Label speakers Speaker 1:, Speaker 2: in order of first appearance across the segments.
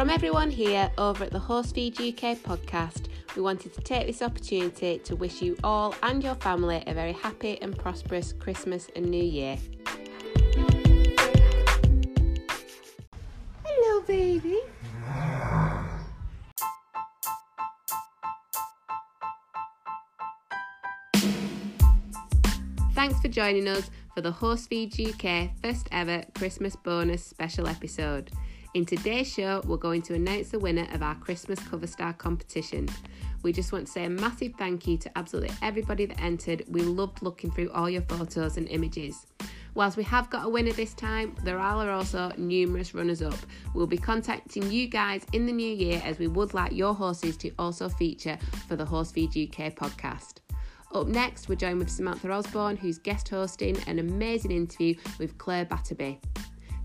Speaker 1: From everyone here over at the Horsefeed UK podcast, we wanted to take this opportunity to wish you all and your family a very happy and prosperous Christmas and New Year. Hello, baby. Thanks for joining us for the Horsefeed UK first ever Christmas bonus special episode. In today's show, we're going to announce the winner of our Christmas Cover Star competition. We just want to say a massive thank you to absolutely everybody that entered. We loved looking through all your photos and images. Whilst we have got a winner this time, there are also numerous runners up. We'll be contacting you guys in the new year as we would like your horses to also feature for the Horsefeed UK podcast. Up next, we're joined with Samantha Osborne, who's guest hosting an amazing interview with Claire Batterby.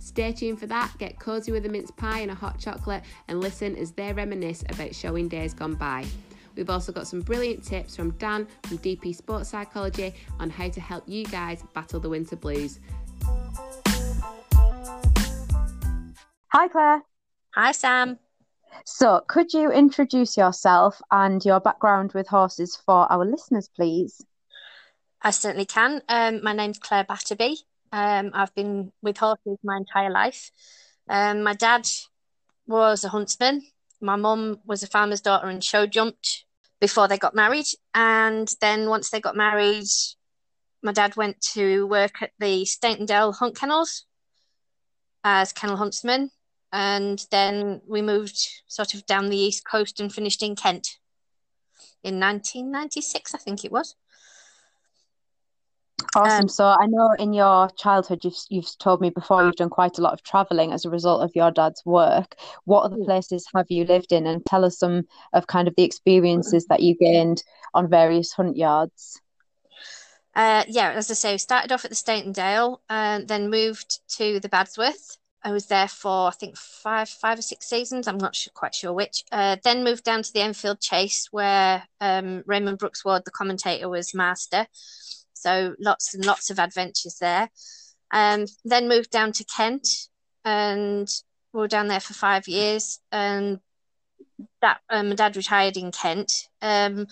Speaker 1: Stay tuned for that, get cosy with a mince pie and a hot chocolate, and listen as they reminisce about showing days gone by. We've also got some brilliant tips from Dan from DP Sports Psychology on how to help you guys battle the winter blues.
Speaker 2: Hi, Claire.
Speaker 3: Hi, Sam.
Speaker 2: So, could you introduce yourself and your background with horses for our listeners, please?
Speaker 3: I certainly can. Um, my name's Claire Batterby. Um, I've been with horses my entire life. Um, my dad was a huntsman. My mum was a farmer's daughter and show jumped before they got married. And then once they got married, my dad went to work at the Dale Hunt Kennels as kennel huntsman and then we moved sort of down the east coast and finished in Kent in 1996, I think it was.
Speaker 2: Awesome. Um, so I know in your childhood you've you've told me before you've done quite a lot of traveling as a result of your dad's work. What other mm. places have you lived in, and tell us some of kind of the experiences that you gained on various hunt yards.
Speaker 3: Uh, yeah, as I say, started off at the Staintondale, and uh, then moved to the Badsworth, I was there for I think five five or six seasons. I'm not sure, quite sure which. Uh, then moved down to the Enfield Chase where um, Raymond Brooks Ward, the commentator, was master. So lots and lots of adventures there. Um, then moved down to Kent and we were down there for five years. And that um, my dad retired in Kent. Um,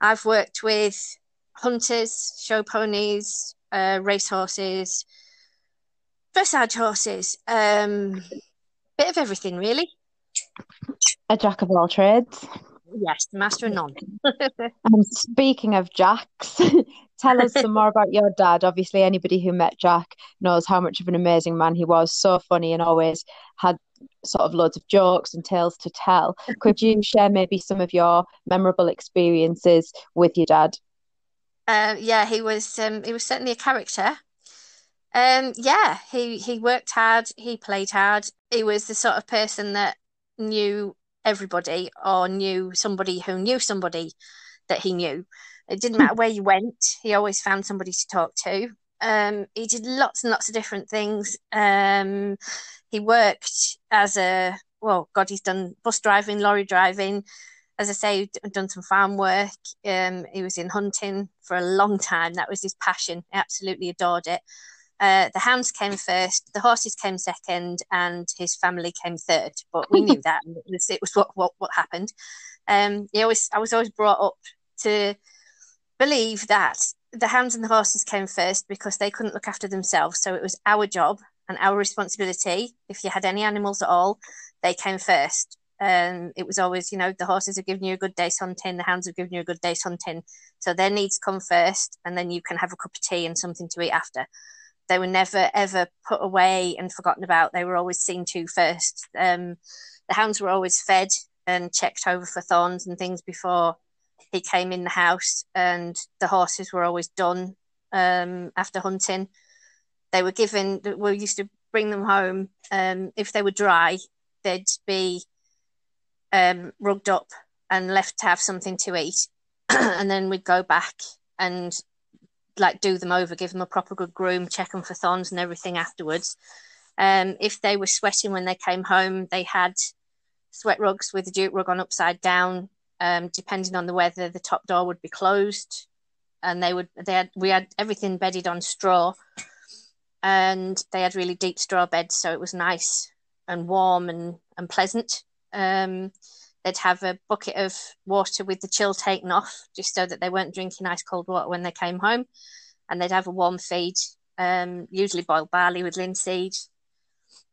Speaker 3: I've worked with hunters, show ponies, uh, racehorses dressage horses, um, bit of everything really.
Speaker 2: A jack of all trades.
Speaker 3: Yes, master of none.
Speaker 2: and speaking of jacks, tell us some more about your dad. Obviously, anybody who met Jack knows how much of an amazing man he was. So funny and always had sort of loads of jokes and tales to tell. Could you share maybe some of your memorable experiences with your dad?
Speaker 3: Uh, yeah, he was. Um, he was certainly a character. Um, yeah, he he worked hard. He played hard. He was the sort of person that knew everybody or knew somebody who knew somebody that he knew. It didn't matter where you went. He always found somebody to talk to. Um, he did lots and lots of different things. Um, he worked as a well, God, he's done bus driving, lorry driving. As I say, done some farm work. Um, he was in hunting for a long time. That was his passion. He absolutely adored it. Uh, the hounds came first, the horses came second, and his family came third. But we knew that it was, it was what, what what happened. Um, he always, I was always brought up to believe that the hounds and the horses came first because they couldn't look after themselves. So it was our job and our responsibility. If you had any animals at all, they came first. Um, it was always, you know, the horses have given you a good day's hunting, the hounds have given you a good day's hunting. So their needs come first, and then you can have a cup of tea and something to eat after they were never ever put away and forgotten about. They were always seen to first. Um, the hounds were always fed and checked over for thorns and things before he came in the house, and the horses were always done um, after hunting. They were given. We used to bring them home. Um, if they were dry, they'd be um, rugged up and left to have something to eat, and then we'd go back and like do them over, give them a proper good groom, check them for thorns and everything afterwards. Um, if they were sweating when they came home, they had sweat rugs with the jute rug on upside down. Um, depending on the weather, the top door would be closed, and they would they had we had everything bedded on straw, and they had really deep straw beds, so it was nice and warm and and pleasant. Um, they'd have a bucket of water with the chill taken off, just so that they weren't drinking ice cold water when they came home. And they'd have a warm feed, um, usually boiled barley with linseed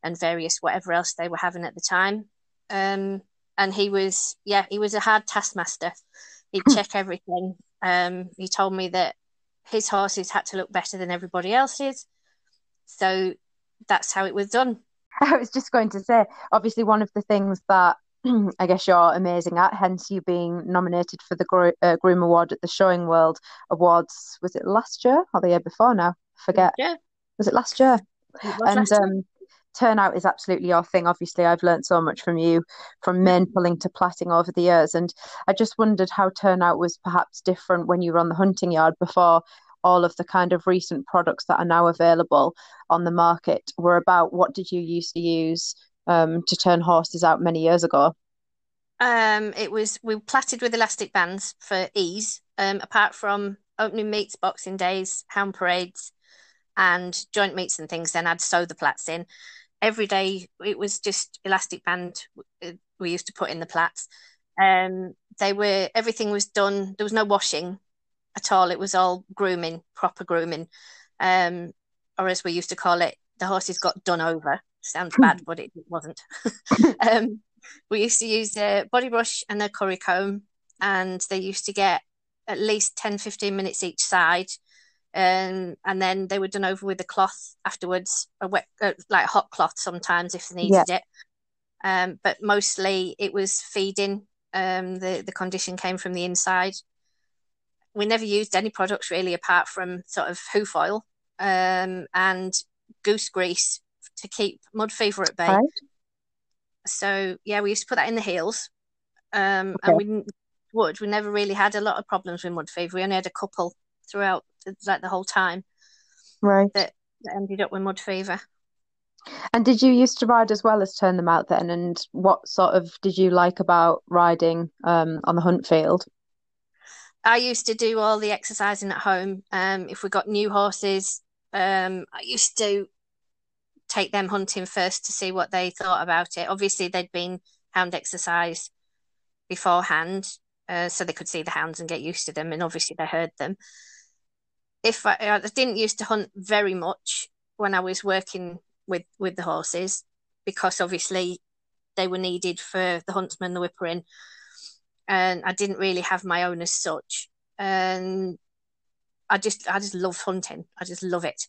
Speaker 3: and various whatever else they were having at the time. Um, and he was, yeah, he was a hard taskmaster. He'd hmm. check everything. Um, he told me that his horses had to look better than everybody else's. So that's how it was done.
Speaker 2: I was just going to say, obviously, one of the things that I guess you're amazing at, hence you being nominated for the Gro- uh, Groom Award at the Showing World Awards. Was it last year or the year before now? Forget.
Speaker 3: Yeah.
Speaker 2: Was it last year? It and um, turnout is absolutely your thing. Obviously, I've learned so much from you, from mane pulling to platting over the years. And I just wondered how turnout was perhaps different when you were on the hunting yard before all of the kind of recent products that are now available on the market were about. What did you used to use um, to turn horses out many years ago?
Speaker 3: Um, it was we platted with elastic bands for ease. Um, apart from opening meets, boxing days, hound parades, and joint meets and things, then I'd sew the plats in. Every day it was just elastic band uh, we used to put in the plats. Um, they were everything was done. There was no washing at all. It was all grooming, proper grooming, um, or as we used to call it, the horses got done over. Sounds bad, but it wasn't. um, we used to use a body brush and a curry comb, and they used to get at least 10, 15 minutes each side. Um, and then they were done over with a cloth afterwards, a wet, uh, like hot cloth sometimes if they needed yeah. it. Um, but mostly it was feeding. Um, the the condition came from the inside. We never used any products really apart from sort of hoof oil um, and goose grease to keep mud fever at bay. Right. So yeah, we used to put that in the heels, um, okay. and we would. We never really had a lot of problems with mud fever. We only had a couple throughout, like the whole time.
Speaker 2: Right.
Speaker 3: That, that ended up with mud fever.
Speaker 2: And did you used to ride as well as turn them out then? And what sort of did you like about riding um, on the hunt field?
Speaker 3: I used to do all the exercising at home. Um, if we got new horses, um, I used to take them hunting first to see what they thought about it. Obviously, they'd been hound exercise beforehand, uh, so they could see the hounds and get used to them, and obviously they heard them. If I, I didn't used to hunt very much when I was working with with the horses, because obviously they were needed for the huntsman, the whipper in, and I didn't really have my own as such. And I just I just love hunting. I just love it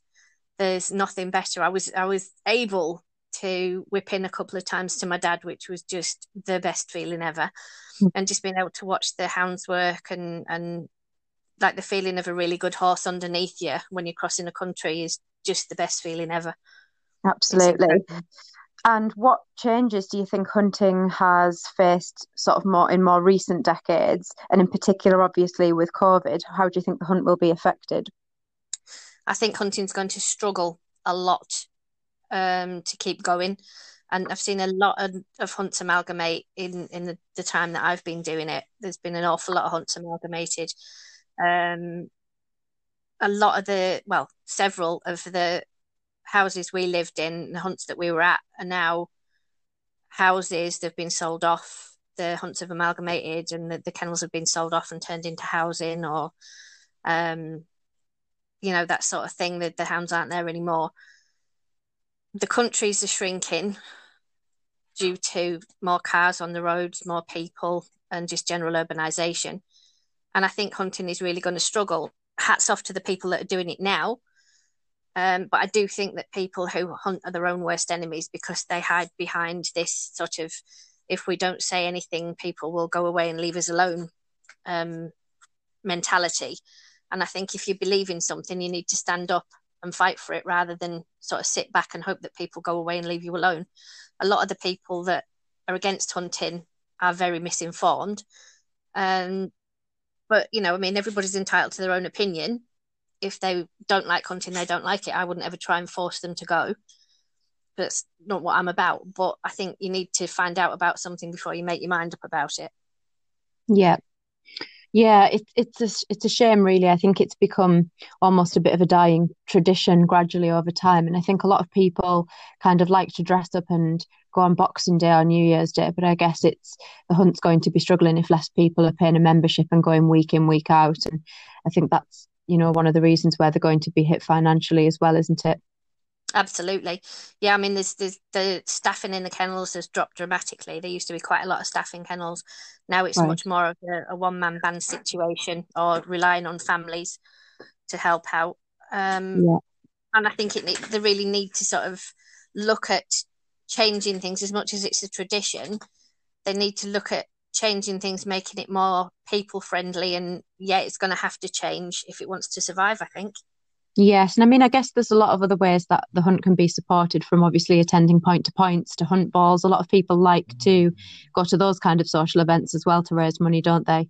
Speaker 3: there's nothing better. I was I was able to whip in a couple of times to my dad, which was just the best feeling ever. Mm. And just being able to watch the hounds work and and like the feeling of a really good horse underneath you when you're crossing a country is just the best feeling ever.
Speaker 2: Absolutely. And what changes do you think hunting has faced sort of more in more recent decades? And in particular, obviously, with COVID, how do you think the hunt will be affected?
Speaker 3: I think hunting's going to struggle a lot um, to keep going. And I've seen a lot of, of hunts amalgamate in, in the, the, time that I've been doing it. There's been an awful lot of hunts amalgamated. Um, a lot of the, well, several of the houses we lived in, the hunts that we were at, are now houses that have been sold off. The hunts have amalgamated and the, the kennels have been sold off and turned into housing or um, you know that sort of thing that the hounds aren't there anymore. The countries are shrinking due to more cars on the roads more people and just general urbanization. And i think hunting is really going to struggle. Hats off to the people that are doing it now. Um, but i do think that people who hunt are their own worst enemies because they hide behind this sort of if we don't say anything people will go away and leave us alone um, mentality and I think if you believe in something, you need to stand up and fight for it rather than sort of sit back and hope that people go away and leave you alone. A lot of the people that are against hunting are very misinformed. Um, but, you know, I mean, everybody's entitled to their own opinion. If they don't like hunting, they don't like it. I wouldn't ever try and force them to go. That's not what I'm about. But I think you need to find out about something before you make your mind up about it.
Speaker 2: Yeah. Yeah, it's it's a it's a shame, really. I think it's become almost a bit of a dying tradition gradually over time, and I think a lot of people kind of like to dress up and go on Boxing Day or New Year's Day. But I guess it's the hunt's going to be struggling if less people are paying a membership and going week in week out, and I think that's you know one of the reasons where they're going to be hit financially as well, isn't it?
Speaker 3: Absolutely. Yeah, I mean, there's, there's the staffing in the kennels has dropped dramatically. There used to be quite a lot of staff in kennels. Now it's
Speaker 2: Right.
Speaker 3: much more of a, a one man band situation or relying on families to help out. Um,
Speaker 2: Yeah.
Speaker 3: and I think it they really need to sort of look at changing things as much as it's a tradition. They need to look at changing things, making it more people friendly. And yeah, it's going to have to change if it wants to survive, I think.
Speaker 2: Yes, and I mean, I guess there's a lot of other ways that the hunt can be supported from obviously attending point to points to hunt balls. A lot of people like to go to those kind of social events as well to raise money, don't they?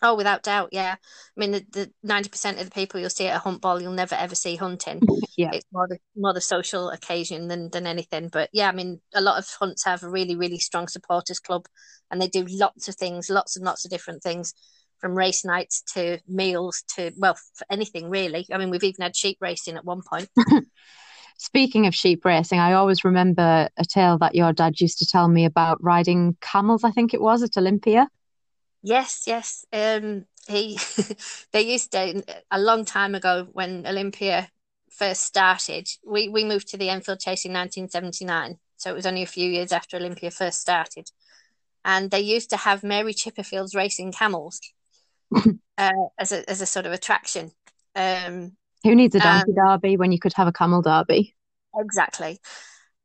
Speaker 3: Oh, without doubt, yeah. I mean, the, the 90% of the people you'll see at a hunt ball, you'll never ever see hunting.
Speaker 2: Yeah.
Speaker 3: It's more the more the social occasion than than anything. But yeah, I mean, a lot of hunts have a really, really strong supporters club and they do lots of things, lots and lots of different things, from race nights to meals to, well, for anything really. I mean, we've even had sheep racing at one point.
Speaker 2: Speaking of sheep racing, I always remember a tale that your dad used to tell me about riding camels, I think it was at Olympia.
Speaker 3: Yes, yes. Um, he they used to a long time ago when Olympia first started. We we moved to the Enfield Chase in 1979, so it was only a few years after Olympia first started. And they used to have Mary Chipperfield's racing camels uh, as a as a sort of attraction. Um,
Speaker 2: Who needs a donkey derby when you could have a camel derby?
Speaker 3: Exactly.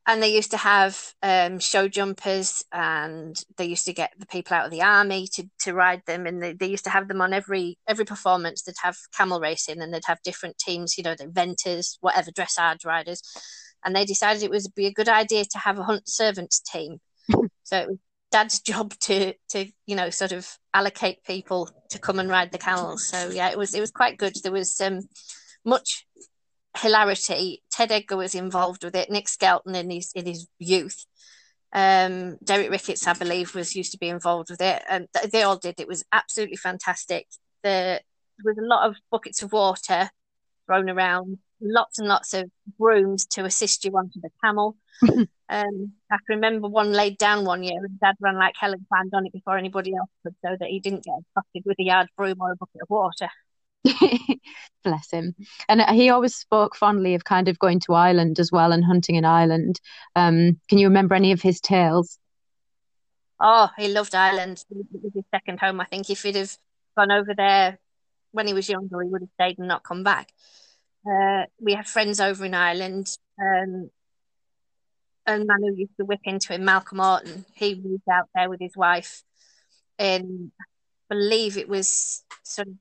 Speaker 3: And they used to have um, show jumpers, and they used to get the people out of the army to, to ride them, and they, they used to have them on every every performance. They'd have camel racing, and they'd have different teams, you know, the inventors, whatever dressage riders, and they decided it would be a good idea to have a hunt servants team. so it was Dad's job to to you know sort of allocate people to come and ride the camels. So yeah, it was it was quite good. There was um, much hilarity. Ted Edgar was involved with it. Nick Skelton in his in his youth. Um, Derek Ricketts, I believe, was used to be involved with it, and th- they all did. It was absolutely fantastic. The, there was a lot of buckets of water thrown around, lots and lots of brooms to assist you onto the camel. um, I can remember one laid down one year, and Dad ran like hell and climbed on it before anybody else could, so that he didn't get accosted with a yard broom or a bucket of water.
Speaker 2: Bless him. And he always spoke fondly of kind of going to Ireland as well and hunting in Ireland. Um, can you remember any of his tales?
Speaker 3: Oh, he loved Ireland. It was his second home. I think if he'd have gone over there when he was younger, he would have stayed and not come back. Uh, we have friends over in Ireland. Um, a man who used to whip into him, Malcolm Orton, he moved out there with his wife in, I believe it was sort of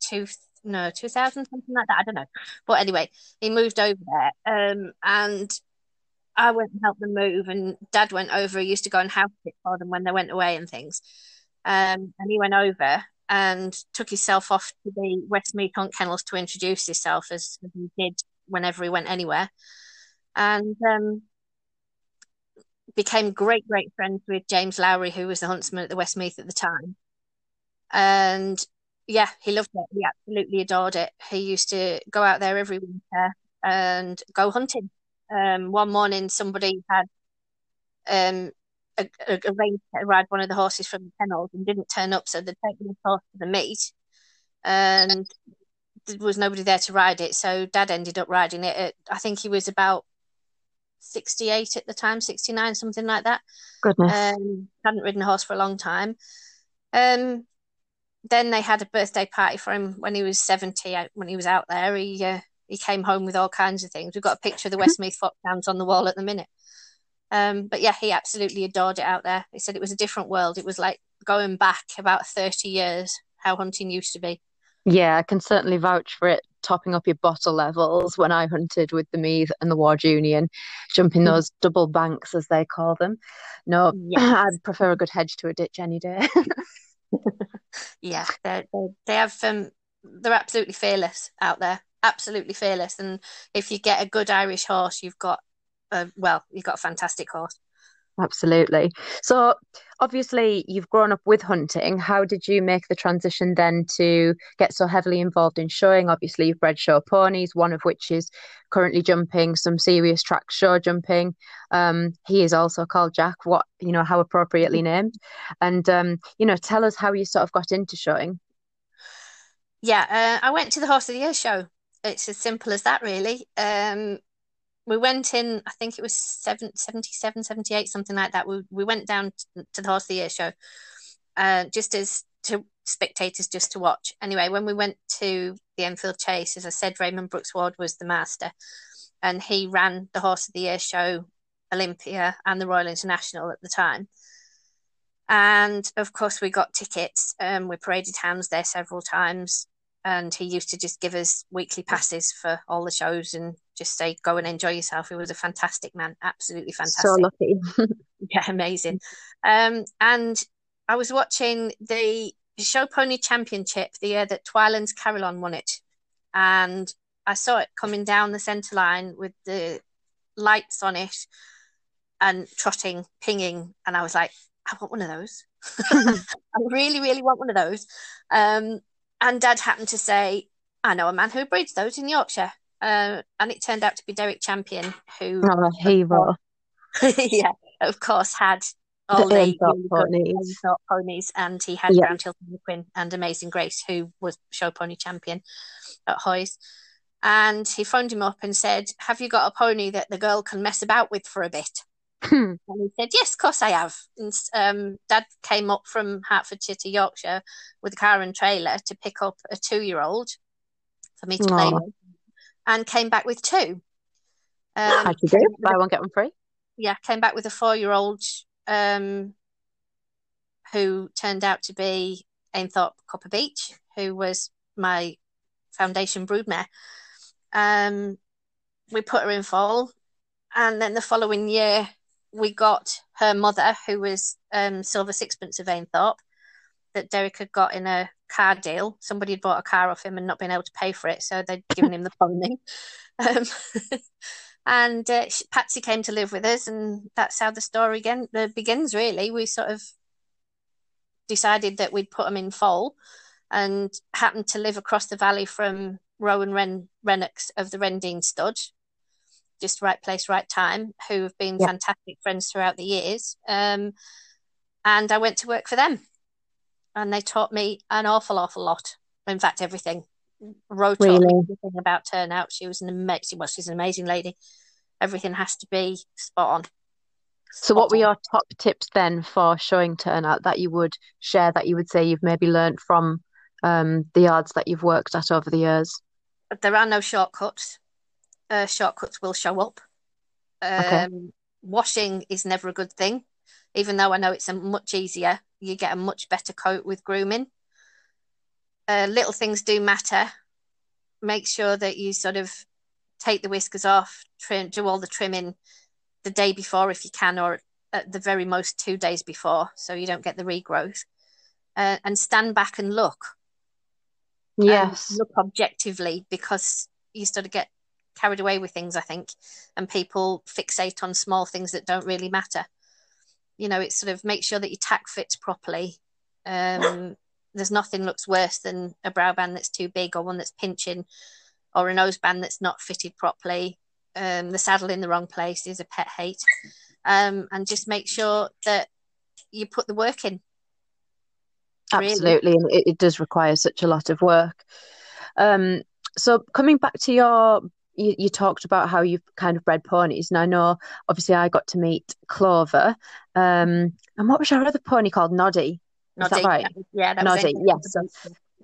Speaker 3: two, no, 2000, something like that. I don't know. But anyway, he moved over there. Um, and I went and helped them move, and Dad went over. He used to go and house sit for them when they went away and things. Um, and he went over and took himself off to the Westmeath Hunt Kennels to introduce himself, as, he did whenever he went anywhere. And um, became great, great friends with James Lowry, who was the huntsman at the Westmeath at the time. And yeah, he loved it. He absolutely adored it. He used to go out there every winter and go hunting. Um, one morning, somebody had um, arranged to ride one of the horses from the kennels and didn't turn up, so they'd taken the horse to the meet, and there was nobody there to ride it. So Dad ended up riding it. At, I think he was about 68 at the time, 69, something like that.
Speaker 2: Goodness.
Speaker 3: Um, hadn't ridden a horse for a long time. Um, then they had a birthday party for him when he was 70, when he was out there. He uh, he came home with all kinds of things. We've got a picture of the Westmeath Foxhounds on the wall at the minute. Um, but yeah, he absolutely adored it out there. He said it was a different world. It was like going back about 30 years, how hunting used to be.
Speaker 2: Yeah, I can certainly vouch for it topping up your bottle levels when I hunted with the Meath and the Ward Union, jumping those double banks as they call them. No,
Speaker 3: Yes.
Speaker 2: I'd prefer a good hedge to a ditch any day.
Speaker 3: yeah, they they have um, they're absolutely fearless out there, absolutely fearless. And if you get a good Irish horse, you've got a well, you've got a fantastic horse.
Speaker 2: absolutely. So, obviously, you've grown up with hunting. How did you make the transition then to get so heavily involved in showing? Obviously, you've bred show ponies, one of which is currently jumping some serious track show jumping. Um, he is also called Jack. What you know, how appropriately named, and um, you know, tell us how you sort of got into showing.
Speaker 3: Yeah, uh, I went to the Horse of the Year show. It's as simple as that, really. Um, we went in, I think it was 77, 78, something like that. We, we went down to the Horse of the Year show uh, just as to spectators just to watch. Anyway, when we went to the Enfield Chase, as I said, Raymond Brooks Ward was the master and he ran the Horse of the Year show, Olympia, and the Royal International at the time. And of course, we got tickets. Um, we paraded hounds there several times and he used to just give us weekly passes for all the shows and just say go and enjoy yourself. He was a fantastic man absolutely fantastic.
Speaker 2: so lucky.
Speaker 3: Yeah amazing. Um, and i was watching the show pony championship the year that twylands carillon won it and i saw it coming down the center line with the lights on it and trotting pinging and i was like i want one of those. I really really want one of those. Um, and Dad happened to say, I know a man who breeds those in Yorkshire. Uh, and it turned out to be Derek Champion, who.
Speaker 2: Oh, a hero.
Speaker 3: yeah, of course, had all the, the ponies. ponies. and he had yeah. Brown Quinn and Amazing Grace, who was show pony champion at Hoys. And he phoned him up and said, Have you got a pony that the girl can mess about with for a bit? Hmm. And he said, Yes, of course I have. And um, Dad came up from Hertfordshire to Yorkshire with a car and trailer to pick up a two year old for me to Aww. play with and came back with two.
Speaker 2: Um, How'd you do? Buy one, get one free?
Speaker 3: Yeah, came back with a four year old um, who turned out to be Ainthorpe Copper Beech, who was my foundation broodmare. Um, we put her in foal, and then the following year we got her mother, who was um, Silver Sixpence of Ainthorpe, that Derek had got in a car deal. Somebody had bought a car off him and not been able to pay for it, so they'd given him the pony. Um, and uh, she, Patsy came to live with us, and that's how the story again uh, begins. Really, we sort of decided that we'd put them in foal, and happened to live across the valley from Rowan Ren Rennox of the Rendine Stud, just right place, right time, who have been fantastic friends throughout the years. Um, and I went to work for them, and they taught me an awful, awful lot. In fact, everything. Wrote really? everything about turnout. She was an amazing. Well, she's an amazing lady. Everything has to be spot on.
Speaker 2: So, what were your top tips then for showing turnout that you would share that you would say you've maybe learned from um, the yards that you've worked at over the years?
Speaker 3: There are no shortcuts uh, shortcuts will show up. Um, okay. Washing is never a good thing, even though I know it's a much easier. You get a much better coat with grooming. Uh, little things do matter. Make sure that you sort of take the whiskers off, trim, do all the trimming the day before if you can, or at the very most two days before, so you don't get the regrowth. Uh, and stand back and look.
Speaker 2: Yes.
Speaker 3: look objectively because you sort of get carried away with things, I think, and people fixate on small things that don't really matter. You know, it's sort of make sure that your tack fits properly. Um, there's nothing looks worse than a brow band that's too big or one that's pinching or a nose band that's not fitted properly. Um, the saddle in the wrong place is a pet hate. Um, and just make sure that you put the work in.
Speaker 2: Absolutely, and it, it, does require such a lot of work. Um, so coming back to your you, you talked about how you've kind of bred ponies, and I know obviously I got to meet Clover. Um, and what was your other pony called? Noddy. Noddy. Is that right?
Speaker 3: Yeah, that
Speaker 2: Noddy. Yes. So,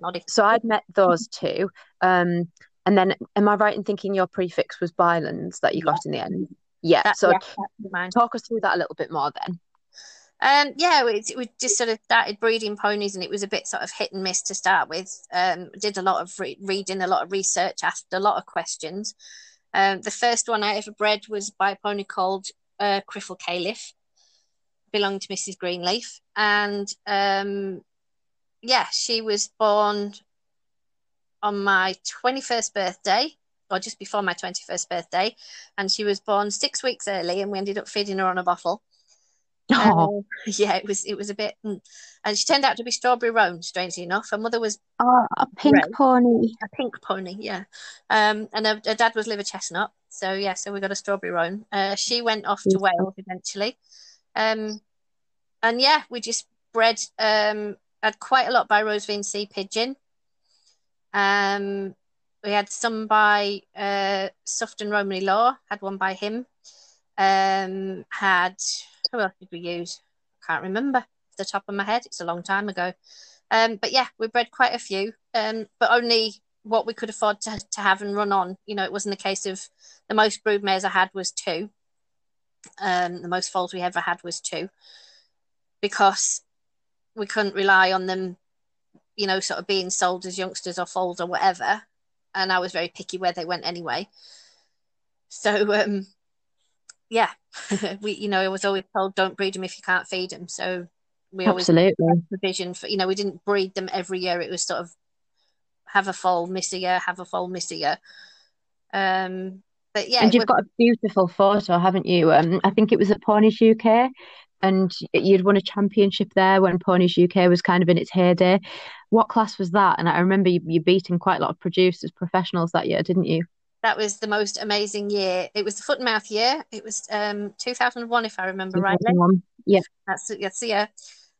Speaker 2: Noddy. So I'd met those two. Um, and then, am I right in thinking your prefix was Bylands that you yeah. got in the end? Yeah. That, so yeah, talk us through that a little bit more then.
Speaker 3: Um, yeah, we, just sort of started breeding ponies, and it was a bit sort of hit and miss to start with. Um, did a lot of re- reading, a lot of research, asked a lot of questions. Um, the first one I ever bred was by a pony called uh, Criffle Caliph, belonged to Mrs. Greenleaf, and um, yeah, she was born on my twenty-first birthday, or just before my twenty-first birthday, and she was born six weeks early, and we ended up feeding her on a bottle
Speaker 2: Oh,
Speaker 3: Uh, yeah, it was it was a bit, mm. and she turned out to be Strawberry Roan, strangely enough. Her mother was
Speaker 2: oh, a pink pony.
Speaker 3: a pink pony, yeah, um, and her, her dad was liver chestnut. So yeah, so we got a Strawberry Roan. Uh, she went off to Wales eventually, um, and yeah, we just bred um, had quite a lot by Rosevine Sea Pigeon. Um, we had some by uh, Sufton Romany Law, had one by him. Um, had who else did we use? I can't remember off the top of my head. It's a long time ago. Um, but yeah, we bred quite a few, um, but only what we could afford to, to have and run on. You know, it wasn't a case of the most brood mares I had was two. Um, the most foals we ever had was two because we couldn't rely on them, you know, sort of being sold as youngsters or foals or whatever. And I was very picky where they went anyway. So, um, yeah, we, you know, I was always told don't breed them if you can't feed them. So we always
Speaker 2: Absolutely.
Speaker 3: provision for, you know, we didn't breed them every year. It was sort of have a foal, miss a year, have a foal, miss a year. Um, but yeah,
Speaker 2: And you've
Speaker 3: was-
Speaker 2: got a beautiful photo, haven't you? Um, I think it was at Ponies UK, and you'd won a championship there when Ponies UK was kind of in its heyday. What class was that? And I remember you, you beating quite a lot of producers, professionals that year, didn't you?
Speaker 3: That was the most amazing year. It was the foot and mouth year. It was um 2001, if I remember rightly.
Speaker 2: 2001. Yeah.
Speaker 3: That's that's the year.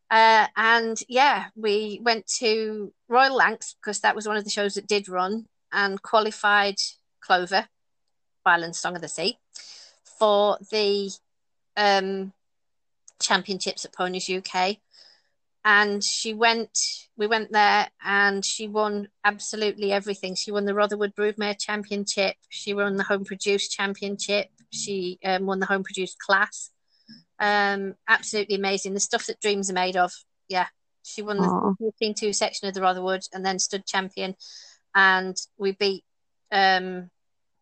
Speaker 3: Uh, and yeah, we went to Royal Lancs because that was one of the shows that did run and qualified Clover, Ireland's Song of the Sea, for the um, championships at Ponies UK. And she went, we went there and she won absolutely everything. She won the Rotherwood Broodmare Championship. She won the Home Produced Championship. She um, won the Home Produced class. Um, absolutely amazing. The stuff that dreams are made of. Yeah. She won
Speaker 2: Aw.
Speaker 3: the 14 2 section of the Rotherwood and then stood champion. And we beat um,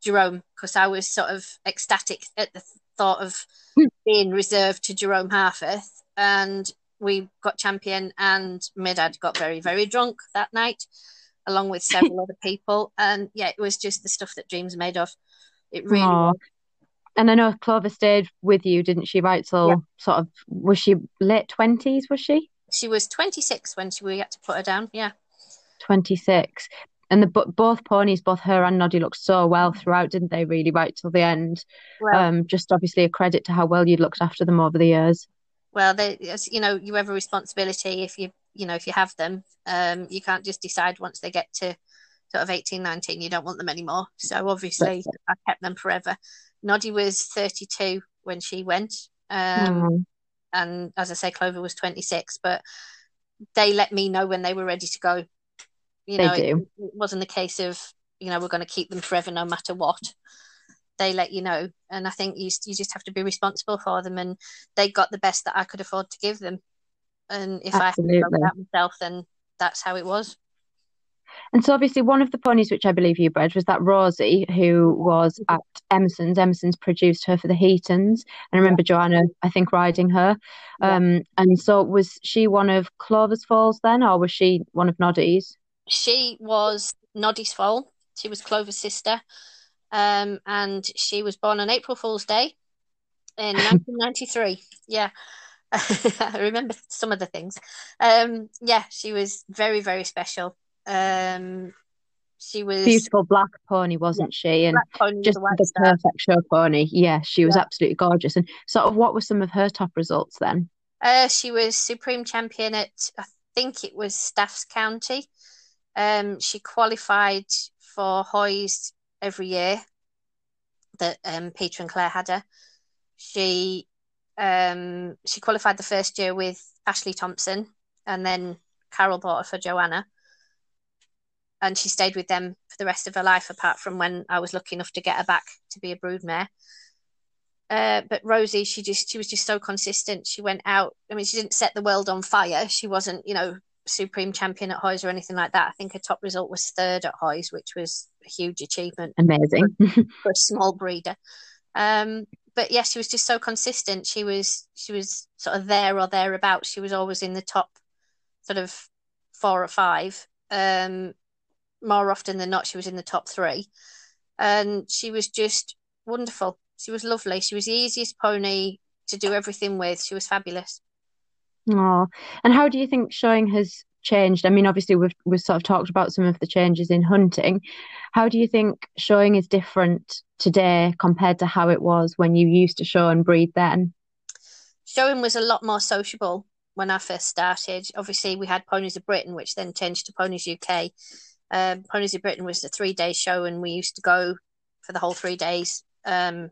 Speaker 3: Jerome because I was sort of ecstatic at the thought of
Speaker 2: Hmm.
Speaker 3: being reserved to Jerome Harforth. And we got champion, and my dad got very, very drunk that night, along with several other people. And yeah, it was just the stuff that dreams are made of. It really
Speaker 2: Aw.
Speaker 3: was.
Speaker 2: And I know Clover stayed with you, didn't she? Right till
Speaker 3: Yeah.
Speaker 2: sort of was she late twenties? Was she
Speaker 3: She was 26 when she, we had to put her down. Yeah.
Speaker 2: twenty six? And the both ponies, both her and Noddy, looked so well throughout, didn't they? Really, right till the end.
Speaker 3: Well,
Speaker 2: Um, just obviously a credit to how well you'd looked after them over the years.
Speaker 3: Well, they, you know, you have a responsibility if you, you know, if you have them. Um, you can't just decide once they get to sort of 18, 19, you don't want them anymore. So obviously, I kept them forever. Noddy was 32 when she went. Um,
Speaker 2: Mm.
Speaker 3: and as I say, Clover was 26, but they let me know when they were ready to go. You
Speaker 2: They
Speaker 3: know, it, it wasn't a case of, you know, we're going to keep them forever no matter what. They let you know. And I think you, you just have to be responsible for them. And they got the best that I could afford to give them. And if I had
Speaker 2: Absolutely.
Speaker 3: myself, then that's how it was.
Speaker 2: And so obviously one of the ponies which I believe you bred was that Rosie who was at Emerson's. Emerson's produced her for the Heatons. And I remember Joanna, I think, riding her.
Speaker 3: Yeah.
Speaker 2: Um, and so was she one of Clover's foals then, or was she one of Noddy's?
Speaker 3: She was Noddy's foal. She was Clover's sister. Um, and she was born on April Fool's Day in 1993. Yeah. I remember some of the things. Um, yeah, she was very, very special. Um, she was
Speaker 2: Beautiful black pony, wasn't she? And
Speaker 3: pony
Speaker 2: just
Speaker 3: a
Speaker 2: the perfect show pony. Yeah, she was
Speaker 3: Yeah.
Speaker 2: absolutely gorgeous. And sort of what were some of her top results then?
Speaker 3: Uh, she was supreme champion at, I think it was Staffs County. Um, she qualified for Hoys every year that um, Peter and Claire had her. She um, she qualified the first year with Ashley Thompson, and then Carol bought her for Joanna. And she stayed with them for the rest of her life, apart from when I was lucky enough to get her back to be a broodmare. Uh, but Rosie, she just she was just so consistent. She went out. I mean, she didn't set the world on fire. She wasn't, you know, supreme champion at Hoys or anything like that. I think her top result was third at Hoys, which was a huge achievement
Speaker 2: Amazing.
Speaker 3: for a small breeder. Um, but yes, she was just so consistent. She was she was sort of there or thereabouts. She was always in the top sort of four or five. Um, more often than not, she was in the top three, and she was just wonderful. She was lovely. She was the easiest pony to do everything with. She was fabulous.
Speaker 2: Oh, and how do you think showing has changed? I mean, obviously we've we've sort of talked about some of the changes in hunting. How do you think showing is different today compared to how it was when you used to show and breed then?
Speaker 3: Showing was a lot more sociable when I first started. Obviously, we had Ponies of Britain, which then changed to Ponies UK. Um, Ponies of Britain was a three day show, and we used to go for the whole three days. Um,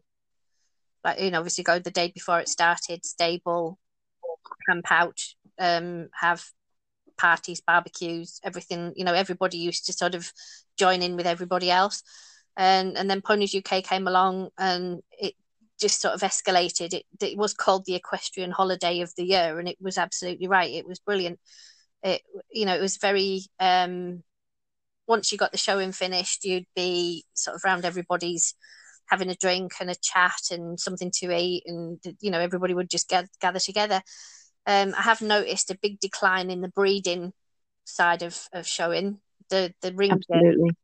Speaker 3: like you know, obviously go the day before it started, stable, camp out, um, have parties, barbecues, everything. You know, everybody used to sort of join in with everybody else, and and then Ponies UK came along, and it just sort of escalated. It it was called the equestrian holiday of the year, and it was absolutely right. It was brilliant. It you know it was very. Um, once you got the showing finished, you'd be sort of around everybody's having a drink and a chat and something to eat, and you know everybody would just get, gather together. Um, I have noticed a big decline in the breeding side of, of showing. The the rings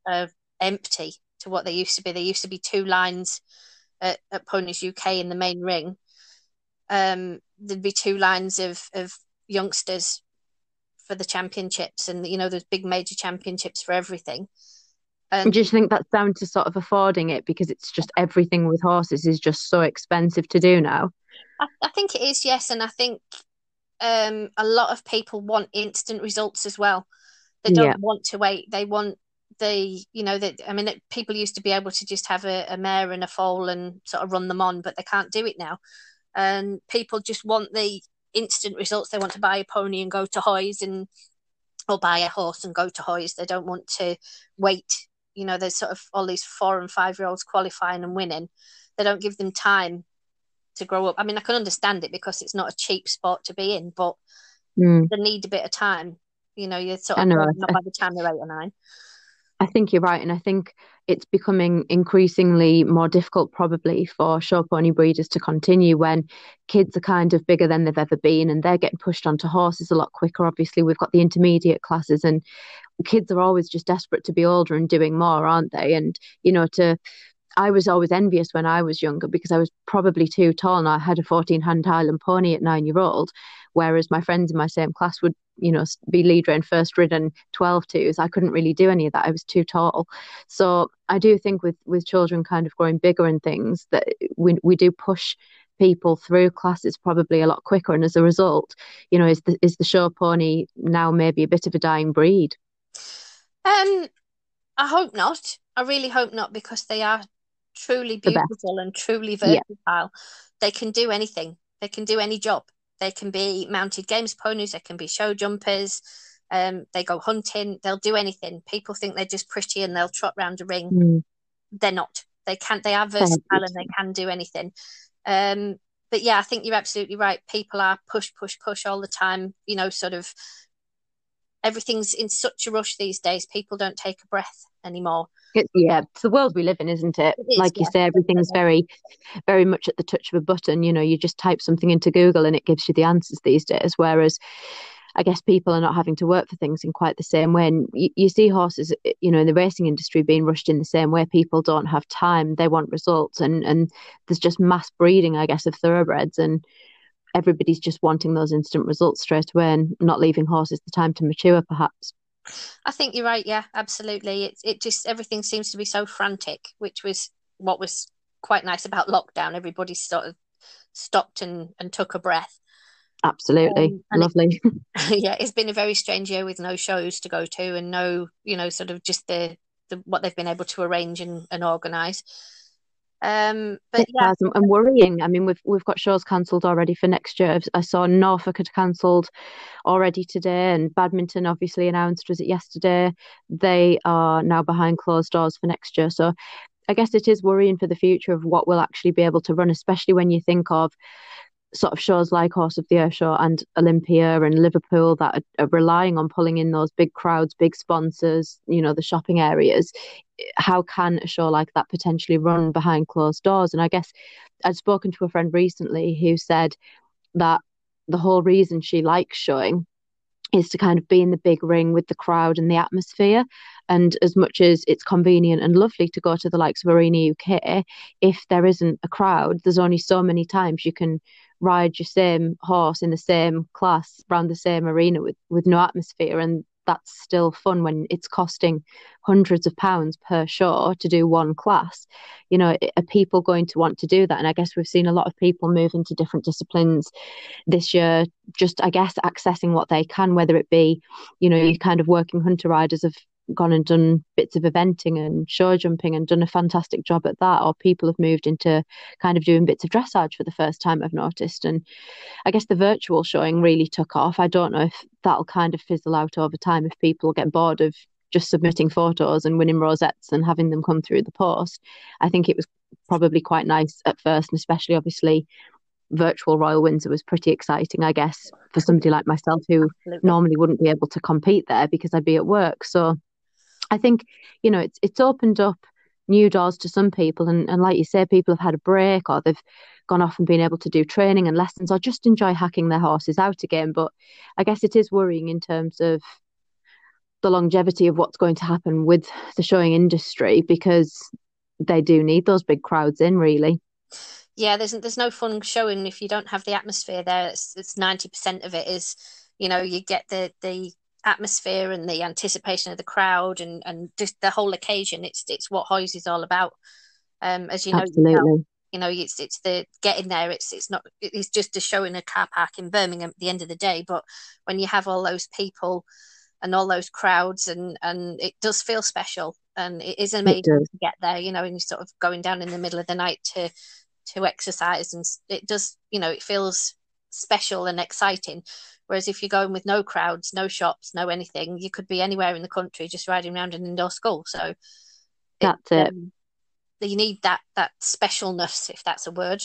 Speaker 3: are empty to what they used to be. There used to be two lines at, at Ponies UK in the main ring. Um, there'd be two lines of, of youngsters for the championships, and you know there's big major championships for everything.
Speaker 2: And do you think that's down to sort of affording it because it's just everything with horses is just so expensive to do now?
Speaker 3: I, I think it is, yes, and I think um, a lot of people want instant results as well. They don't yeah. want to wait. They want the, you know, that I mean, it, people used to be able to just have a, a mare and a foal and sort of run them on, but they can't do it now. And people just want the instant results. They want to buy a pony and go to Hoys and or buy a horse and go to Hoys. They don't want to wait. You know, there's sort of all these four and five year olds qualifying and winning. They don't give them time to grow up. I mean, I can understand it because it's not a cheap sport to be in, but mm. they need a bit of time. You know, you're sort of know, not by the time they're eight or nine.
Speaker 2: I think you're right, and I think it's becoming increasingly more difficult, probably, for show pony breeders to continue when kids are kind of bigger than they've ever been, and they're getting pushed onto horses a lot quicker. Obviously, we've got the intermediate classes, and kids are always just desperate to be older and doing more, aren't they? And you know, to I was always envious when I was younger because I was probably too tall and I had a 14 hand Highland pony at nine year old, whereas my friends in my same class would, you know, be leader in first ridden 12 twos. I couldn't really do any of that. I was too tall. So I do think with, with children kind of growing bigger and things that we, we do push people through classes probably a lot quicker. And as a result, you know, is the, is the show pony now maybe a bit of a dying breed?
Speaker 3: Um, I hope not. I really hope not because they are truly beautiful and truly versatile. Yeah. They can do anything. They can do any job. They can be mounted games ponies. They can be show jumpers. Um, they go hunting. They'll do anything. People think they're just pretty and they'll trot round a ring. Mm. They're not. They can't. They are versatile and they can do anything. Um, but yeah, I think you're absolutely right. People are push, push, push all the time. You know, sort of everything's in such a rush these days. People don't take a breath anymore.
Speaker 2: It's, yeah, it's the world we live in, isn't it? it is, like you yeah. say, everything's very, very much at the touch of a button. You know, you just type something into Google and it gives you the answers these days. Whereas, I guess people are not having to work for things in quite the same way. And you, you see horses, eh, you know, in the racing industry being rushed in the same way. People don't have time; they want results, and and there's just mass breeding, I guess, of thoroughbreds, and everybody's just wanting those instant results straight away and not leaving horses the time to mature, perhaps.
Speaker 3: I think you're right. Yeah, absolutely. It it just everything seems to be so frantic, which was what was quite nice about lockdown. Everybody sort of stopped and and took a breath.
Speaker 2: Absolutely, um, lovely.
Speaker 3: It, yeah, it's been a very strange year with no shows to go to and no, you know, sort of just the the what they've been able to arrange and, and organise. Um, but yeah,
Speaker 2: and worrying. I mean, we've we've got shows cancelled already for next year. I saw Norfolk had cancelled already today, and badminton obviously announced was it yesterday. They are now behind closed doors for next year. So, I guess it is worrying for the future of what we'll actually be able to run, especially when you think of sort of shows like Horse of the Year Show and Olympia and Liverpool that are, are, relying on pulling in those big crowds, big sponsors, you know, the shopping areas. How can a show like that potentially run behind closed doors? And I guess I'd spoken to a friend recently who said that the whole reason she likes showing is to kind of be in the big ring with the crowd and the atmosphere. And as much as it's convenient and lovely to go to the likes of Arena UK, if there isn't a crowd, there's only so many times you can ride your same horse in the same class around the same arena with, with no atmosphere. And that's still fun when it's costing hundreds of pounds per show to do one class. You know, are people going to want to do that? And I guess we've seen a lot of people move into different disciplines this year, just I guess accessing what they can, whether it be, you know, you kind of working hunter riders have gone and done bits of eventing and show jumping and done a fantastic job at that, or people have moved into kind of doing bits of dressage for the first time, I've noticed. And I guess the virtual showing really took off. I don't know if that'll kind of fizzle out over time if people get bored of just submitting photos and winning rosettes and having them come through the post. I think it was probably quite nice at first, and especially obviously virtual Royal Windsor was pretty exciting, I guess, for somebody like myself who Absolutely. normally wouldn't be able to compete there because I'd be at work. So I think, you know, it's it's opened up new doors to some people and, and like you say, people have had a break or they've gone off and been able to do training and lessons or just enjoy hacking their horses out again. But I guess it is worrying in terms of the longevity of what's going to happen with the showing industry because they do need those big crowds in really.
Speaker 3: Yeah, there's there's no fun showing if you don't have the atmosphere there. It's it's ninety percent of it is, you know, you get the the atmosphere and the anticipation of the crowd and and just the whole occasion. It's it's what Hoys is all about. Um, as you know,
Speaker 2: Absolutely. You know,
Speaker 3: you know, it's it's the getting there. It's it's not. It's just a show in a car park in Birmingham at the end of the day. But when you have all those people and all those crowds, and and it does feel special, and it is amazing it to get there. You know, and you're sort of going down in the middle of the night to to exercise, and it does. You know, it feels special and exciting. Whereas if you're going with no crowds, no shops, no anything, you could be anywhere in the country just riding around an indoor school. So
Speaker 2: that's it. Um,
Speaker 3: you need that that specialness, if that's a word.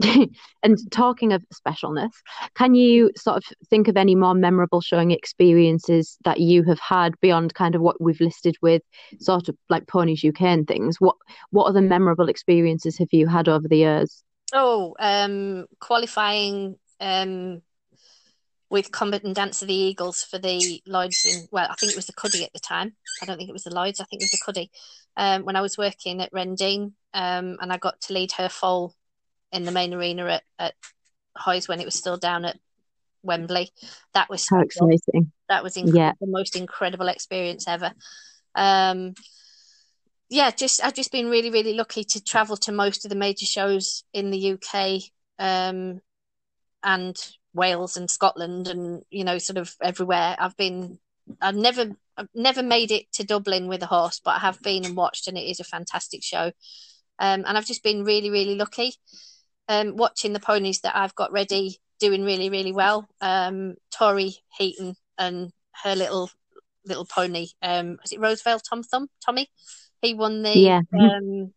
Speaker 2: and talking of specialness, can you sort of think of any more memorable showing experiences that you have had beyond kind of what we've listed with sort of like Ponies UK and things? What what other memorable experiences have you had over the years?
Speaker 3: Oh, um, qualifying um, with Combat and Dance of the Eagles for the Lloyds in, well, I think it was the Cuddy at the time. I don't think it was the Lloyds, I think it was the Cuddy. Um, when I was working at Rendine, um, and I got to lead her foal in the main arena at, at Hoys when it was still down at Wembley. That was
Speaker 2: so exciting.
Speaker 3: That was yeah. the most incredible experience ever. Um, yeah, just I've just been really, really lucky to travel to most of the major shows in the UK um, and Wales and Scotland and you know sort of everywhere. I've been I've never I've never made it to Dublin with a horse, but I have been and watched, and it is a fantastic show. Um, and I've just been really, really lucky um, watching the ponies that I've got ready doing really, really well. Um, Tori Heaton and her little little pony. Um, was it Rosevale Tom Thumb Tommy? He won the
Speaker 2: yeah.
Speaker 3: um,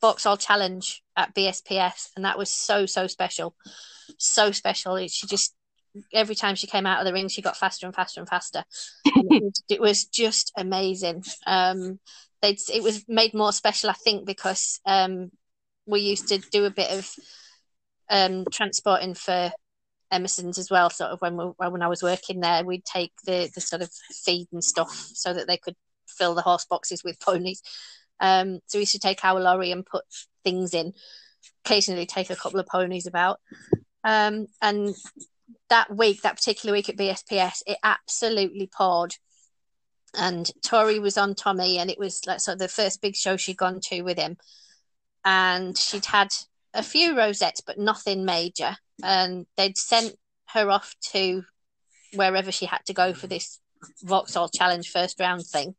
Speaker 3: Vauxhall Challenge at BSPS, and that was so so special, so special. She just every time she came out of the ring, she got faster and faster and faster. And it, was, it, was, just amazing. Um, it was made more special, I think, because um, we used to do a bit of um, transporting for Emerson's as well. Sort of when we, when I was working there, we'd take the the sort of feed and stuff so that they could fill the horse boxes with ponies. Um, so we used to take our lorry and put things in. Occasionally, take a couple of ponies about. Um, and that week, that particular week at BSPS, it absolutely poured. And Tori was on Tommy, and it was like sort of the first big show she'd gone to with him. And she'd had a few rosettes, but nothing major. And they'd sent her off to wherever she had to go for this Vauxhall Challenge first round thing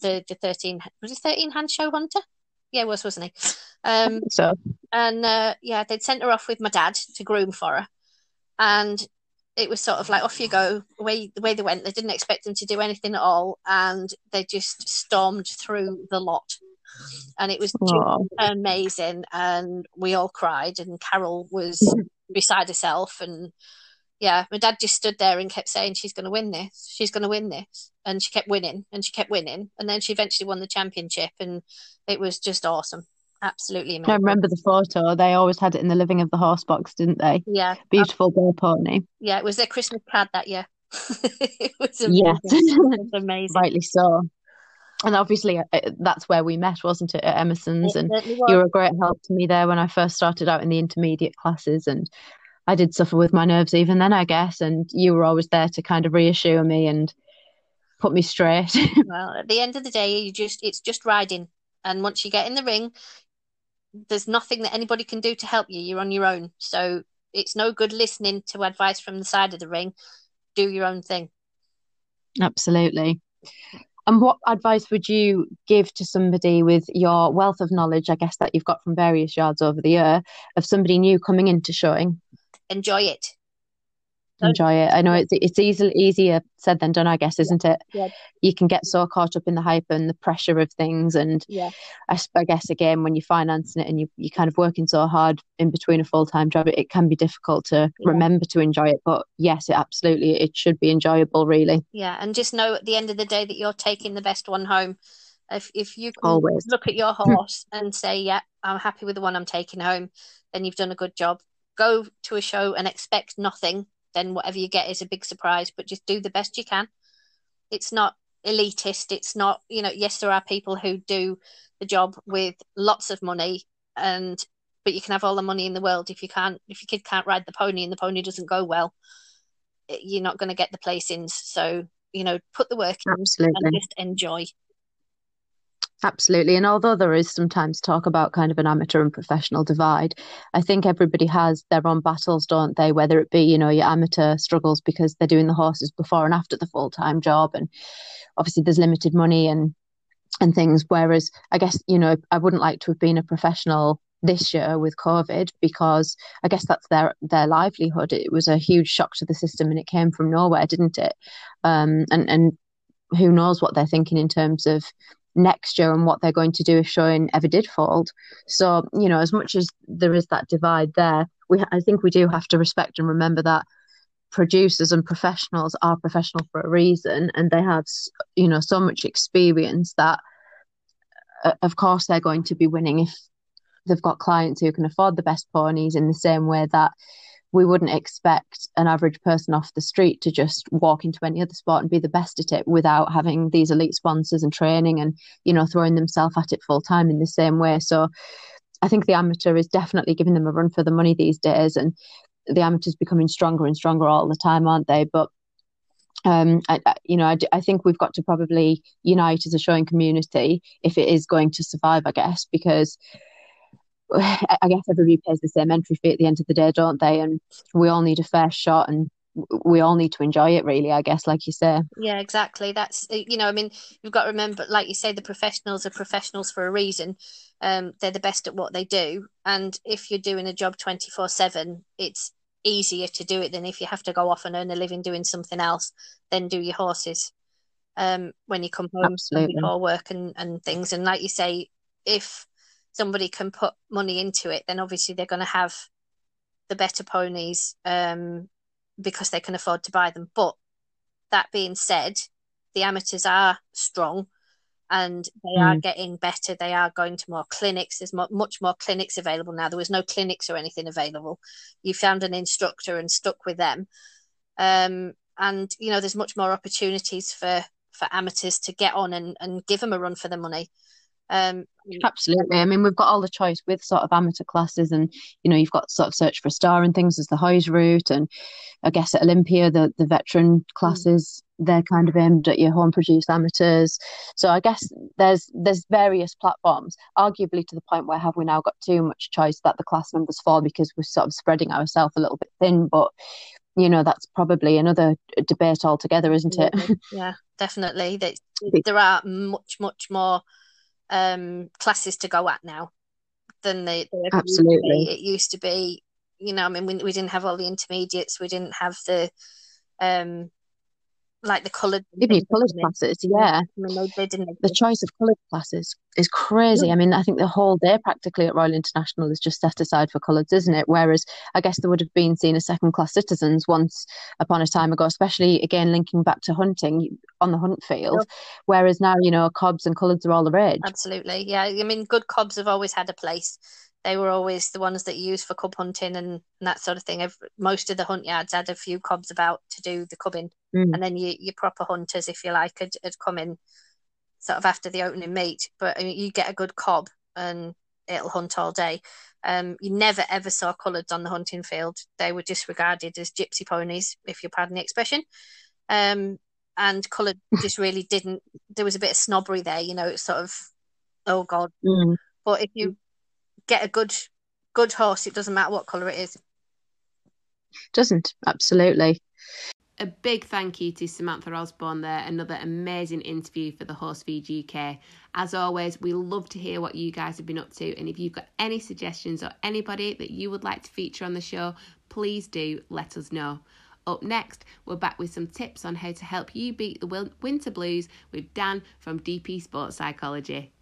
Speaker 3: the the thirteen was it thirteen hand show hunter? Yeah, it was, wasn't he? Um,
Speaker 2: so
Speaker 3: and uh, yeah, they'd sent her off with my dad to groom for her, and it was sort of like off you go. The way the way they went, they didn't expect them to do anything at all, and they just stormed through the lot, and it was amazing. And we all cried, and Carol was beside herself, and yeah, my dad just stood there and kept saying, "She's going to win this. She's going to win this," and she kept winning and she kept winning, and then she eventually won the championship, and it was just awesome, absolutely amazing.
Speaker 2: I remember the photo. They always had it in the living of the horse box, didn't they?
Speaker 3: Yeah,
Speaker 2: beautiful um, pony.
Speaker 3: Yeah, it was their Christmas card that year. it was amazing. Yes, was amazing.
Speaker 2: rightly so. And obviously, uh, that's where we met, wasn't it, at Emerson's? It and you were a great help to me there when I first started out in the intermediate classes. And I did suffer with my nerves even then, I guess. And you were always there to kind of reassure me and put me straight.
Speaker 3: well, at the end of the day, you just it's just riding. And once you get in the ring, there's nothing that anybody can do to help you. You're on your own. So it's no good listening to advice from the side of the ring. Do your own thing.
Speaker 2: Absolutely. And what advice would you give to somebody with your wealth of knowledge, I guess, that you've got from various yards over the year, of somebody new coming into showing?
Speaker 3: Enjoy it
Speaker 2: enjoy it. I know it's it's easy, easier said than done, I guess, isn't
Speaker 3: yeah.
Speaker 2: it?
Speaker 3: Yeah.
Speaker 2: You can get so caught up in the hype and the pressure of things, and
Speaker 3: yeah.
Speaker 2: I, I guess again when you're financing it and you you kind of working so hard in between a full time job, it, it, can be difficult to yeah. remember to enjoy it. But yes, it absolutely it should be enjoyable, really.
Speaker 3: Yeah, and just know at the end of the day that you're taking the best one home. If if you
Speaker 2: always
Speaker 3: look at your horse and say, "Yeah, I'm happy with the one I'm taking home," then you've done a good job. Go to a show and expect nothing then whatever you get is a big surprise. But just do the best you can. It's not elitist. It's not, you know, yes, there are people who do the job with lots of money and but you can have all the money in the world if you can't if your kid can't ride the pony and the pony doesn't go well you're not going to get the placings so you know put the work in
Speaker 2: Absolutely.
Speaker 3: and just enjoy
Speaker 2: Absolutely. And although there is sometimes talk about kind of an amateur and professional divide, I think everybody has their own battles, don't they? Whether it be, you know, your amateur struggles because they're doing the horses before and after the full time job. And obviously there's limited money and and things. Whereas I guess, you know, I wouldn't like to have been a professional this year with COVID because I guess that's their their livelihood. It was a huge shock to the system and it came from nowhere, didn't it? Um, and and who knows what they're thinking in terms of next year and what they're going to do if showing ever did fold. So, you know, as much as there is that divide there, we I think we do have to respect and remember that producers and professionals are professional for a reason and they have you know so much experience that uh, of course they're going to be winning if they've got clients who can afford the best ponies in the same way that we wouldn't expect an average person off the street to just walk into any other sport and be the best at it without having these elite sponsors and training and you know throwing themselves at it full time in the same way. So i think the amateur is definitely giving them a run for the money these days and the amateurs becoming stronger and stronger all the time aren't they? But um, I, you know, I, I think we've got to probably unite as a showing community if it is going to survive, I guess, because I guess everybody pays the same entry fee at the end of the day, don't they? And we all need a fair shot and we all need to enjoy it really i guess like you say.
Speaker 3: Yeah exactly. That's you know i mean you've got to remember like you say the professionals are professionals for a reason. Um they're the best at what they do. And if you're doing a job 24 7 it's easier to do it than if you have to go off and earn a living doing something else then do your horses um when you come home
Speaker 2: Absolutely.
Speaker 3: before work and and things. And like you say if somebody can put money into it, then obviously they're going to have the better ponies um, because they can afford to buy them. But that being said, the amateurs are strong and they mm. are getting better. They are going to more clinics. There's mo- much more clinics available now. There was no clinics or anything available. You found an instructor and stuck with them. Um, and you know, there's much more opportunities for for amateurs to get on and, and give them a run for the money. Um,
Speaker 2: Absolutely. I mean, we've got all the choice with sort of amateur classes, and you know, you've got sort of search for a star and things as the Hoys route, and I guess at Olympia, the the veteran classes mm. they're kind of aimed at your home produced amateurs. So I guess there's there's various platforms. Arguably to the point where have we now got too much choice that the class members fall because we're sort of spreading ourselves a little bit thin, but you know that's probably another debate altogether, isn't it?
Speaker 3: Yeah, definitely. there are much much more um, classes to go at now than they, they
Speaker 2: absolutely
Speaker 3: used it used to be. You know, I mean, we, we didn't have all the intermediates, we didn't have the um, like the coloured
Speaker 2: even coloured classes yeah.
Speaker 3: I mean, they, they didn't
Speaker 2: the choice of coloured classes is crazy. Yeah. i mean i think the whole day practically at royal international is just set aside for colours isn't it? Whereas i guess there would have been seen as second class citizens once upon a time ago especially again linking back to hunting on the hunt field. Yeah. whereas now you know cobs and colours are all the rage.
Speaker 3: Absolutely. Yeah i mean good cobs have always had a place they were always the ones that you use for cub hunting and, and that sort of thing. Every, most of the hunt yards had a few cubs about to do the cubbing,
Speaker 2: Mm.
Speaker 3: and then you, your proper hunters, if you like, had, had come in sort of after the opening meet. But uh, you get a good cob and it'll hunt all day. Um, you never ever saw coloured on the hunting field. They were disregarded as gypsy ponies, if you pardon the expression. Um, and coloured just really didn't. There was a bit of snobbery there, you know. It's sort of, oh god.
Speaker 2: Mm.
Speaker 3: But if you get a good good horse, it doesn't matter what colour it is.
Speaker 2: Doesn't absolutely.
Speaker 1: A big thank you to Samantha Osborne there. Another amazing interview for the Horse Feed UK. As always, we love to hear what you guys have been up to. And if you've got any suggestions or anybody that you would like to feature on the show, please do let us know. Up next, we're back with some tips on how to help you beat the winter blues with Dan from DP Sports Psychology.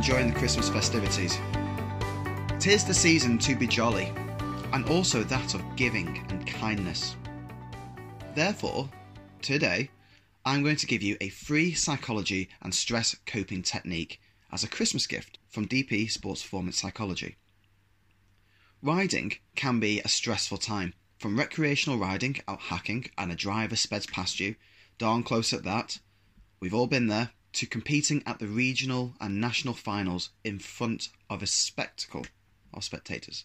Speaker 4: Enjoying the Christmas festivities. Tis the season to be jolly, and also that of giving and kindness. Therefore, today, I'm going to give you a free psychology and stress coping technique as a Christmas gift from DP Sports Performance Psychology. Riding can be a stressful time, from recreational riding out hacking and a driver speds past you darn close at that. We've all been there to competing at the regional and national finals in front of a spectacle of spectators.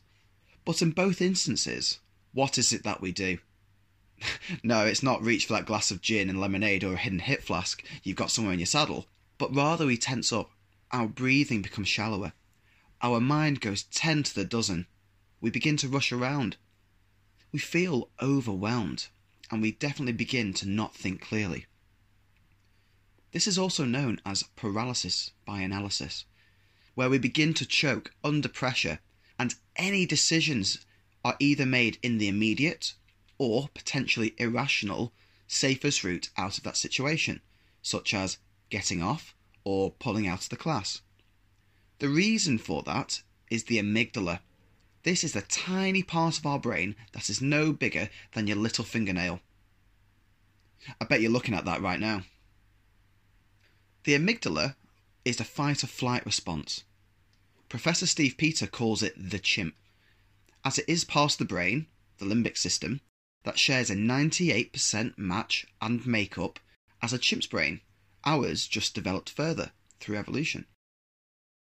Speaker 4: But in both instances, what is it that we do? no, it's not reach for that glass of gin and lemonade or a hidden hip flask you've got somewhere in your saddle, but rather we tense up. Our breathing becomes shallower. Our mind goes 10 to the dozen. We begin to rush around. We feel overwhelmed and we definitely begin to not think clearly. This is also known as paralysis by analysis, where we begin to choke under pressure and any decisions are either made in the immediate or potentially irrational safest route out of that situation, such as getting off or pulling out of the class. The reason for that is the amygdala, this is the tiny part of our brain that is no bigger than your little fingernail. I bet you're looking at that right now. The amygdala is the fight or flight response. Professor Steve Peters calls it the chimp, as it is part of the brain, the limbic system, that shares a 98% match and makeup as a chimp's brain. Ours just developed further through evolution.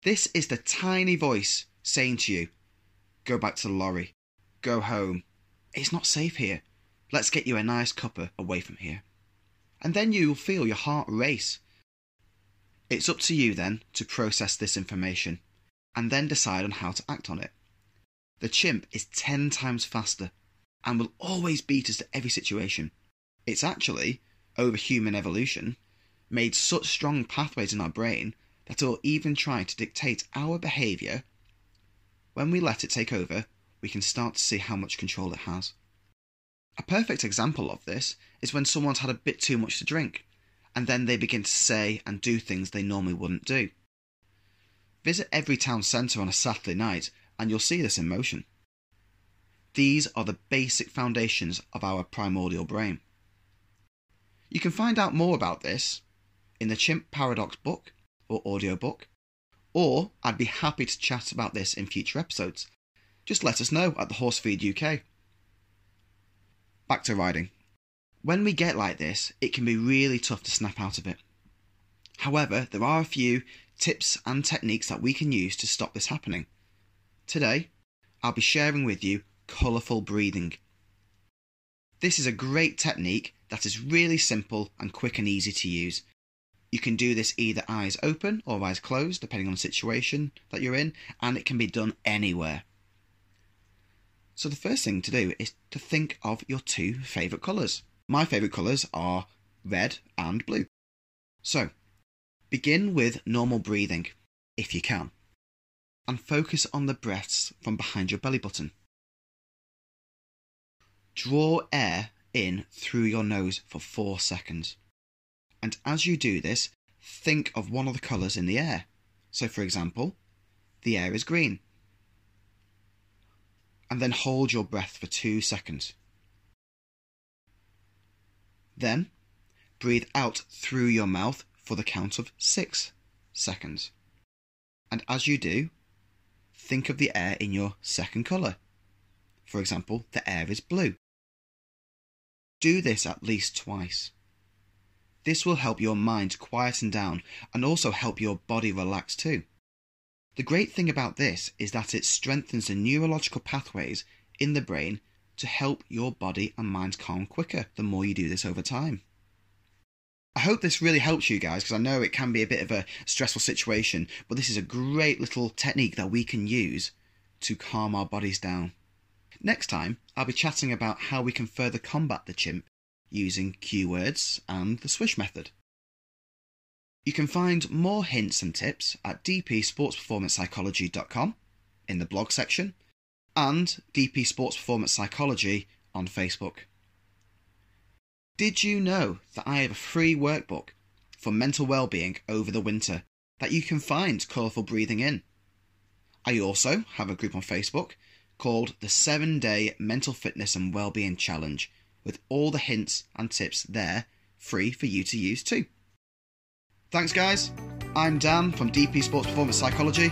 Speaker 4: This is the tiny voice saying to you, Go back to the lorry. Go home. It's not safe here. Let's get you a nice cuppa away from here. And then you'll feel your heart race. It's up to you then to process this information and then decide on how to act on it. The chimp is 10 times faster and will always beat us to every situation. It's actually, over human evolution, made such strong pathways in our brain that it will even try to dictate our behaviour when we let it take over, we can start to see how much control it has. A perfect example of this is when someone's had a bit too much to drink, and then they begin to say and do things they normally wouldn't do. Visit every town centre on a Saturday night, and you'll see this in motion. These are the basic foundations of our primordial brain. You can find out more about this in the Chimp Paradox book or audiobook, or I'd be happy to chat about this in future episodes. Just let us know at the Horsefeed UK. Back to riding. When we get like this, it can be really tough to snap out of it. However, there are a few tips and techniques that we can use to stop this happening. Today, I'll be sharing with you colourful breathing. This is a great technique that is really simple and quick and easy to use. You can do this either eyes open or eyes closed, depending on the situation that you're in, and it can be done anywhere. So, the first thing to do is to think of your two favourite colours. My favourite colours are red and blue. So, Begin with normal breathing, if you can, and focus on the breaths from behind your belly button. Draw air in through your nose for four seconds. And as you do this, think of one of the colours in the air. So, for example, the air is green. And then hold your breath for two seconds. Then breathe out through your mouth for the count of six seconds. And as you do, think of the air in your second colour. For example, the air is blue. Do this at least twice. This will help your mind quieten down and also help your body relax too. The great thing about this is that it strengthens the neurological pathways in the brain to help your body and mind calm quicker the more you do this over time. I hope this really helps you guys because I know it can be a bit of a stressful situation, but this is a great little technique that we can use to calm our bodies down. Next time, I'll be chatting about how we can further combat the chimp using cue words and the swish method. You can find more hints and tips at dpsportsperformancepsychology.com in the blog section and DP Sports Performance Psychology on Facebook. Did you know that I have a free workbook for mental well-being over the winter that you can find colourful breathing in? I also have a group on Facebook called the 7-day mental fitness and well-being challenge with all the hints and tips there free for you to use too. Thanks guys. I'm Dan from DP Sports Performance Psychology.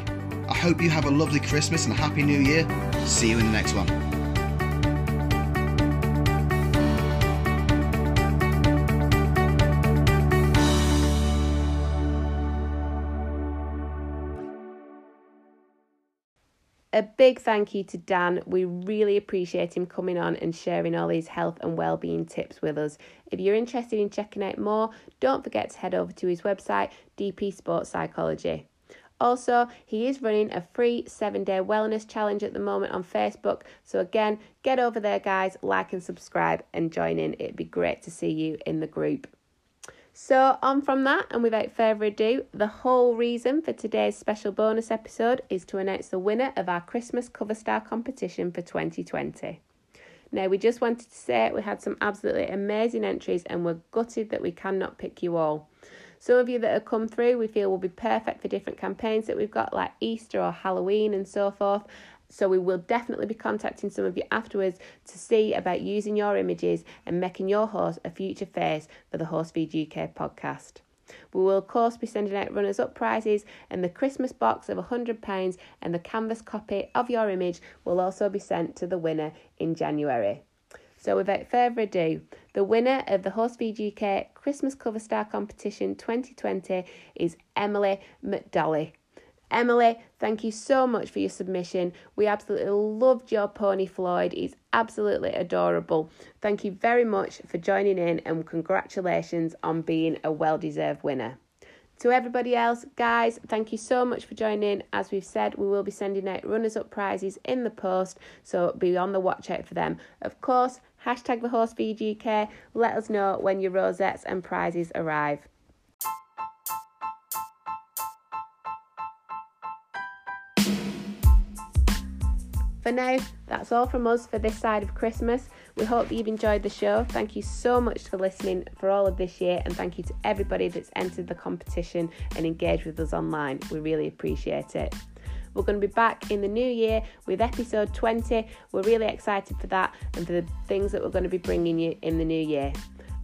Speaker 4: I hope you have a lovely Christmas and a happy new year. See you in the next one.
Speaker 1: A big thank you to Dan. We really appreciate him coming on and sharing all these health and well-being tips with us. If you're interested in checking out more, don't forget to head over to his website, DP Sports Psychology. Also, he is running a free seven day wellness challenge at the moment on Facebook. So, again, get over there, guys, like and subscribe and join in. It'd be great to see you in the group. So, on from that, and without further ado, the whole reason for today's special bonus episode is to announce the winner of our Christmas Cover Star competition for 2020. Now, we just wanted to say we had some absolutely amazing entries and we're gutted that we cannot pick you all. Some of you that have come through we feel will be perfect for different campaigns that we've got, like Easter or Halloween and so forth. So we will definitely be contacting some of you afterwards to see about using your images and making your horse a future face for the Horse Feed UK podcast. We will, of course, be sending out runners up prizes, and the Christmas box of £100 and the canvas copy of your image will also be sent to the winner in January. So, without further ado, the winner of the Horse Feed UK Christmas Cover Star Competition 2020 is Emily McDolly. Emily, thank you so much for your submission. We absolutely loved your pony Floyd. He's absolutely adorable. Thank you very much for joining in and congratulations on being a well deserved winner. To everybody else, guys, thank you so much for joining. As we've said, we will be sending out runners up prizes in the post, so be on the watch out for them. Of course, hashtag the horse feed UK. Let us know when your rosettes and prizes arrive. For now, that's all from us for this side of Christmas. We hope you've enjoyed the show. Thank you so much for listening for all of this year, and thank you to everybody that's entered the competition and engaged with us online. We really appreciate it. We're going to be back in the new year with episode 20. We're really excited for that and for the things that we're going to be bringing you in the new year.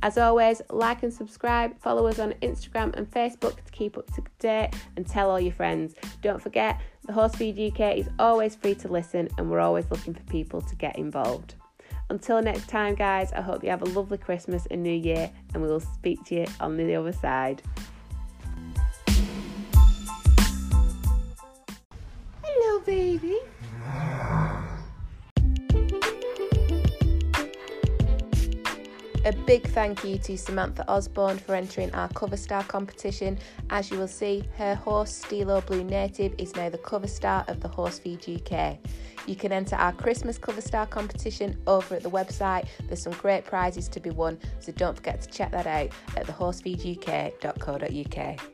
Speaker 1: As always, like and subscribe, follow us on Instagram and Facebook to keep up to date, and tell all your friends. Don't forget, the Horse Feed UK is always free to listen, and we're always looking for people to get involved. Until next time, guys, I hope you have a lovely Christmas and New Year, and we will speak to you on the other side. Baby. A big thank you to Samantha Osborne for entering our cover star competition. As you will see, her horse Stilo Blue Native is now the cover star of the Horse Feed UK. You can enter our Christmas cover star competition over at the website. There's some great prizes to be won, so don't forget to check that out at thehorsefeeduk.co.uk.